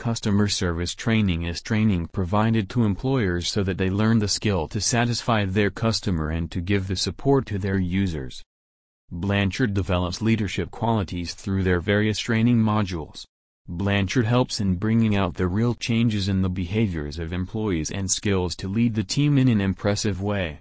Customer service training is training provided to employers so that they learn the skill to satisfy their customer and to give the support to their users. Blanchard develops leadership qualities through their various training modules. Blanchard helps in bringing out the real changes in the behaviors of employees and skills to lead the team in an impressive way.